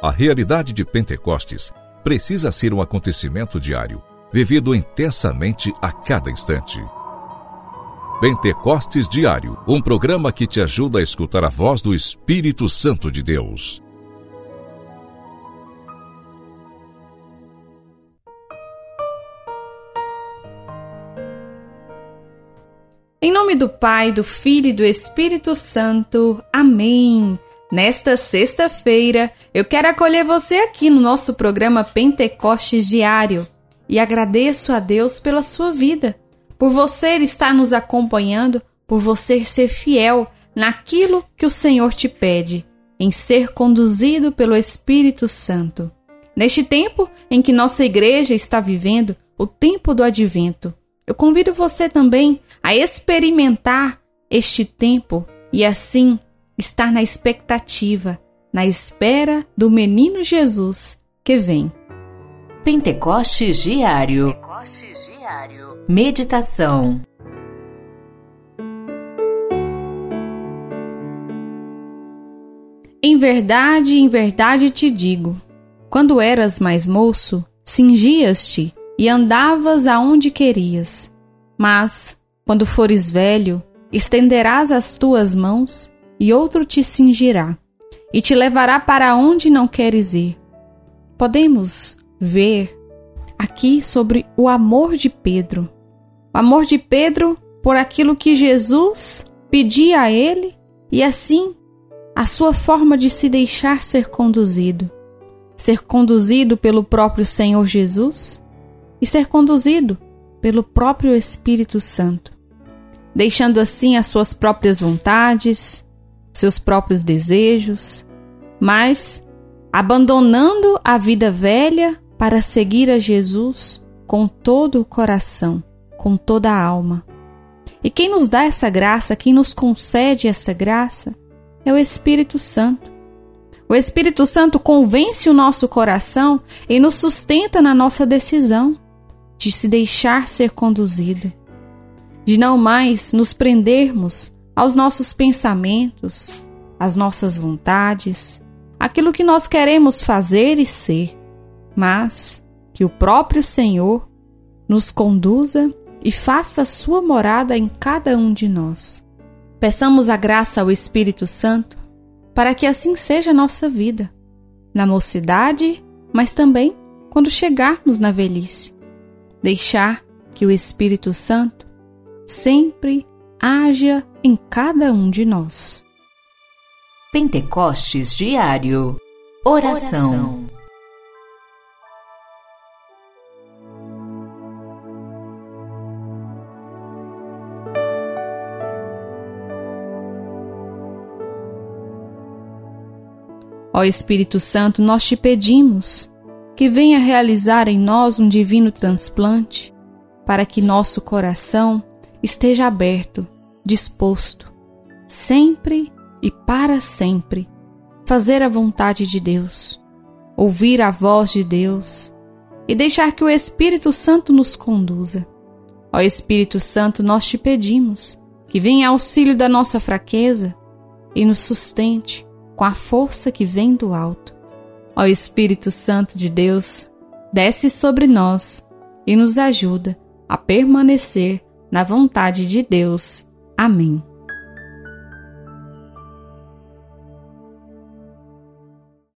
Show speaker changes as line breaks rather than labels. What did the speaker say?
A realidade de Pentecostes precisa ser um acontecimento diário, vivido intensamente a cada instante. Pentecostes Diário, um programa que te ajuda a escutar a voz do Espírito Santo de Deus.
Em nome do Pai, do Filho e do Espírito Santo. Amém. Nesta sexta-feira, eu quero acolher você aqui no nosso programa Pentecostes Diário e agradeço a Deus pela sua vida, por você estar nos acompanhando, por você ser fiel naquilo que o Senhor te pede, em ser conduzido pelo Espírito Santo. Neste tempo em que nossa igreja está vivendo, o tempo do advento, eu convido você também a experimentar este tempo e assim estar na expectativa, na espera do menino Jesus que vem.
Pentecostes Diário. Pentecostes Diário. Meditação.
Em verdade, em verdade te digo: quando eras mais moço, cingias-te e andavas aonde querias. Mas, quando fores velho, estenderás as tuas mãos e outro te cingirá e te levará para onde não queres ir. Podemos ver aqui sobre o amor de Pedro. O amor de Pedro por aquilo que Jesus pedia a ele e assim a sua forma de se deixar ser conduzido. Ser conduzido pelo próprio Senhor Jesus e ser conduzido pelo próprio Espírito Santo, deixando assim as suas próprias vontades, seus próprios desejos, mas abandonando a vida velha para seguir a Jesus com todo o coração, com toda a alma. E quem nos dá essa graça, quem nos concede essa graça, é o Espírito Santo. O Espírito Santo convence o nosso coração e nos sustenta na nossa decisão de se deixar ser conduzido, de não mais nos prendermos aos nossos pensamentos, às nossas vontades, aquilo que nós queremos fazer e ser, mas que o próprio Senhor nos conduza e faça sua morada em cada um de nós. Peçamos a graça ao Espírito Santo para que assim seja a nossa vida, na mocidade, mas também quando chegarmos na velhice deixar que o Espírito Santo sempre haja em cada um de nós.
Pentecostes Diário Oração,
Ó Espírito Santo, nós te pedimos que venha realizar em nós um divino transplante, para que nosso coração esteja aberto, disposto, sempre e para sempre, fazer a vontade de Deus, ouvir a voz de Deus e deixar que o Espírito Santo nos conduza. Ó Espírito Santo, nós te pedimos que venha auxílio da nossa fraqueza e nos sustente com a força que vem do alto Ó Espírito Santo de Deus, desce sobre nós e nos ajuda a permanecer na vontade de Deus. Amém.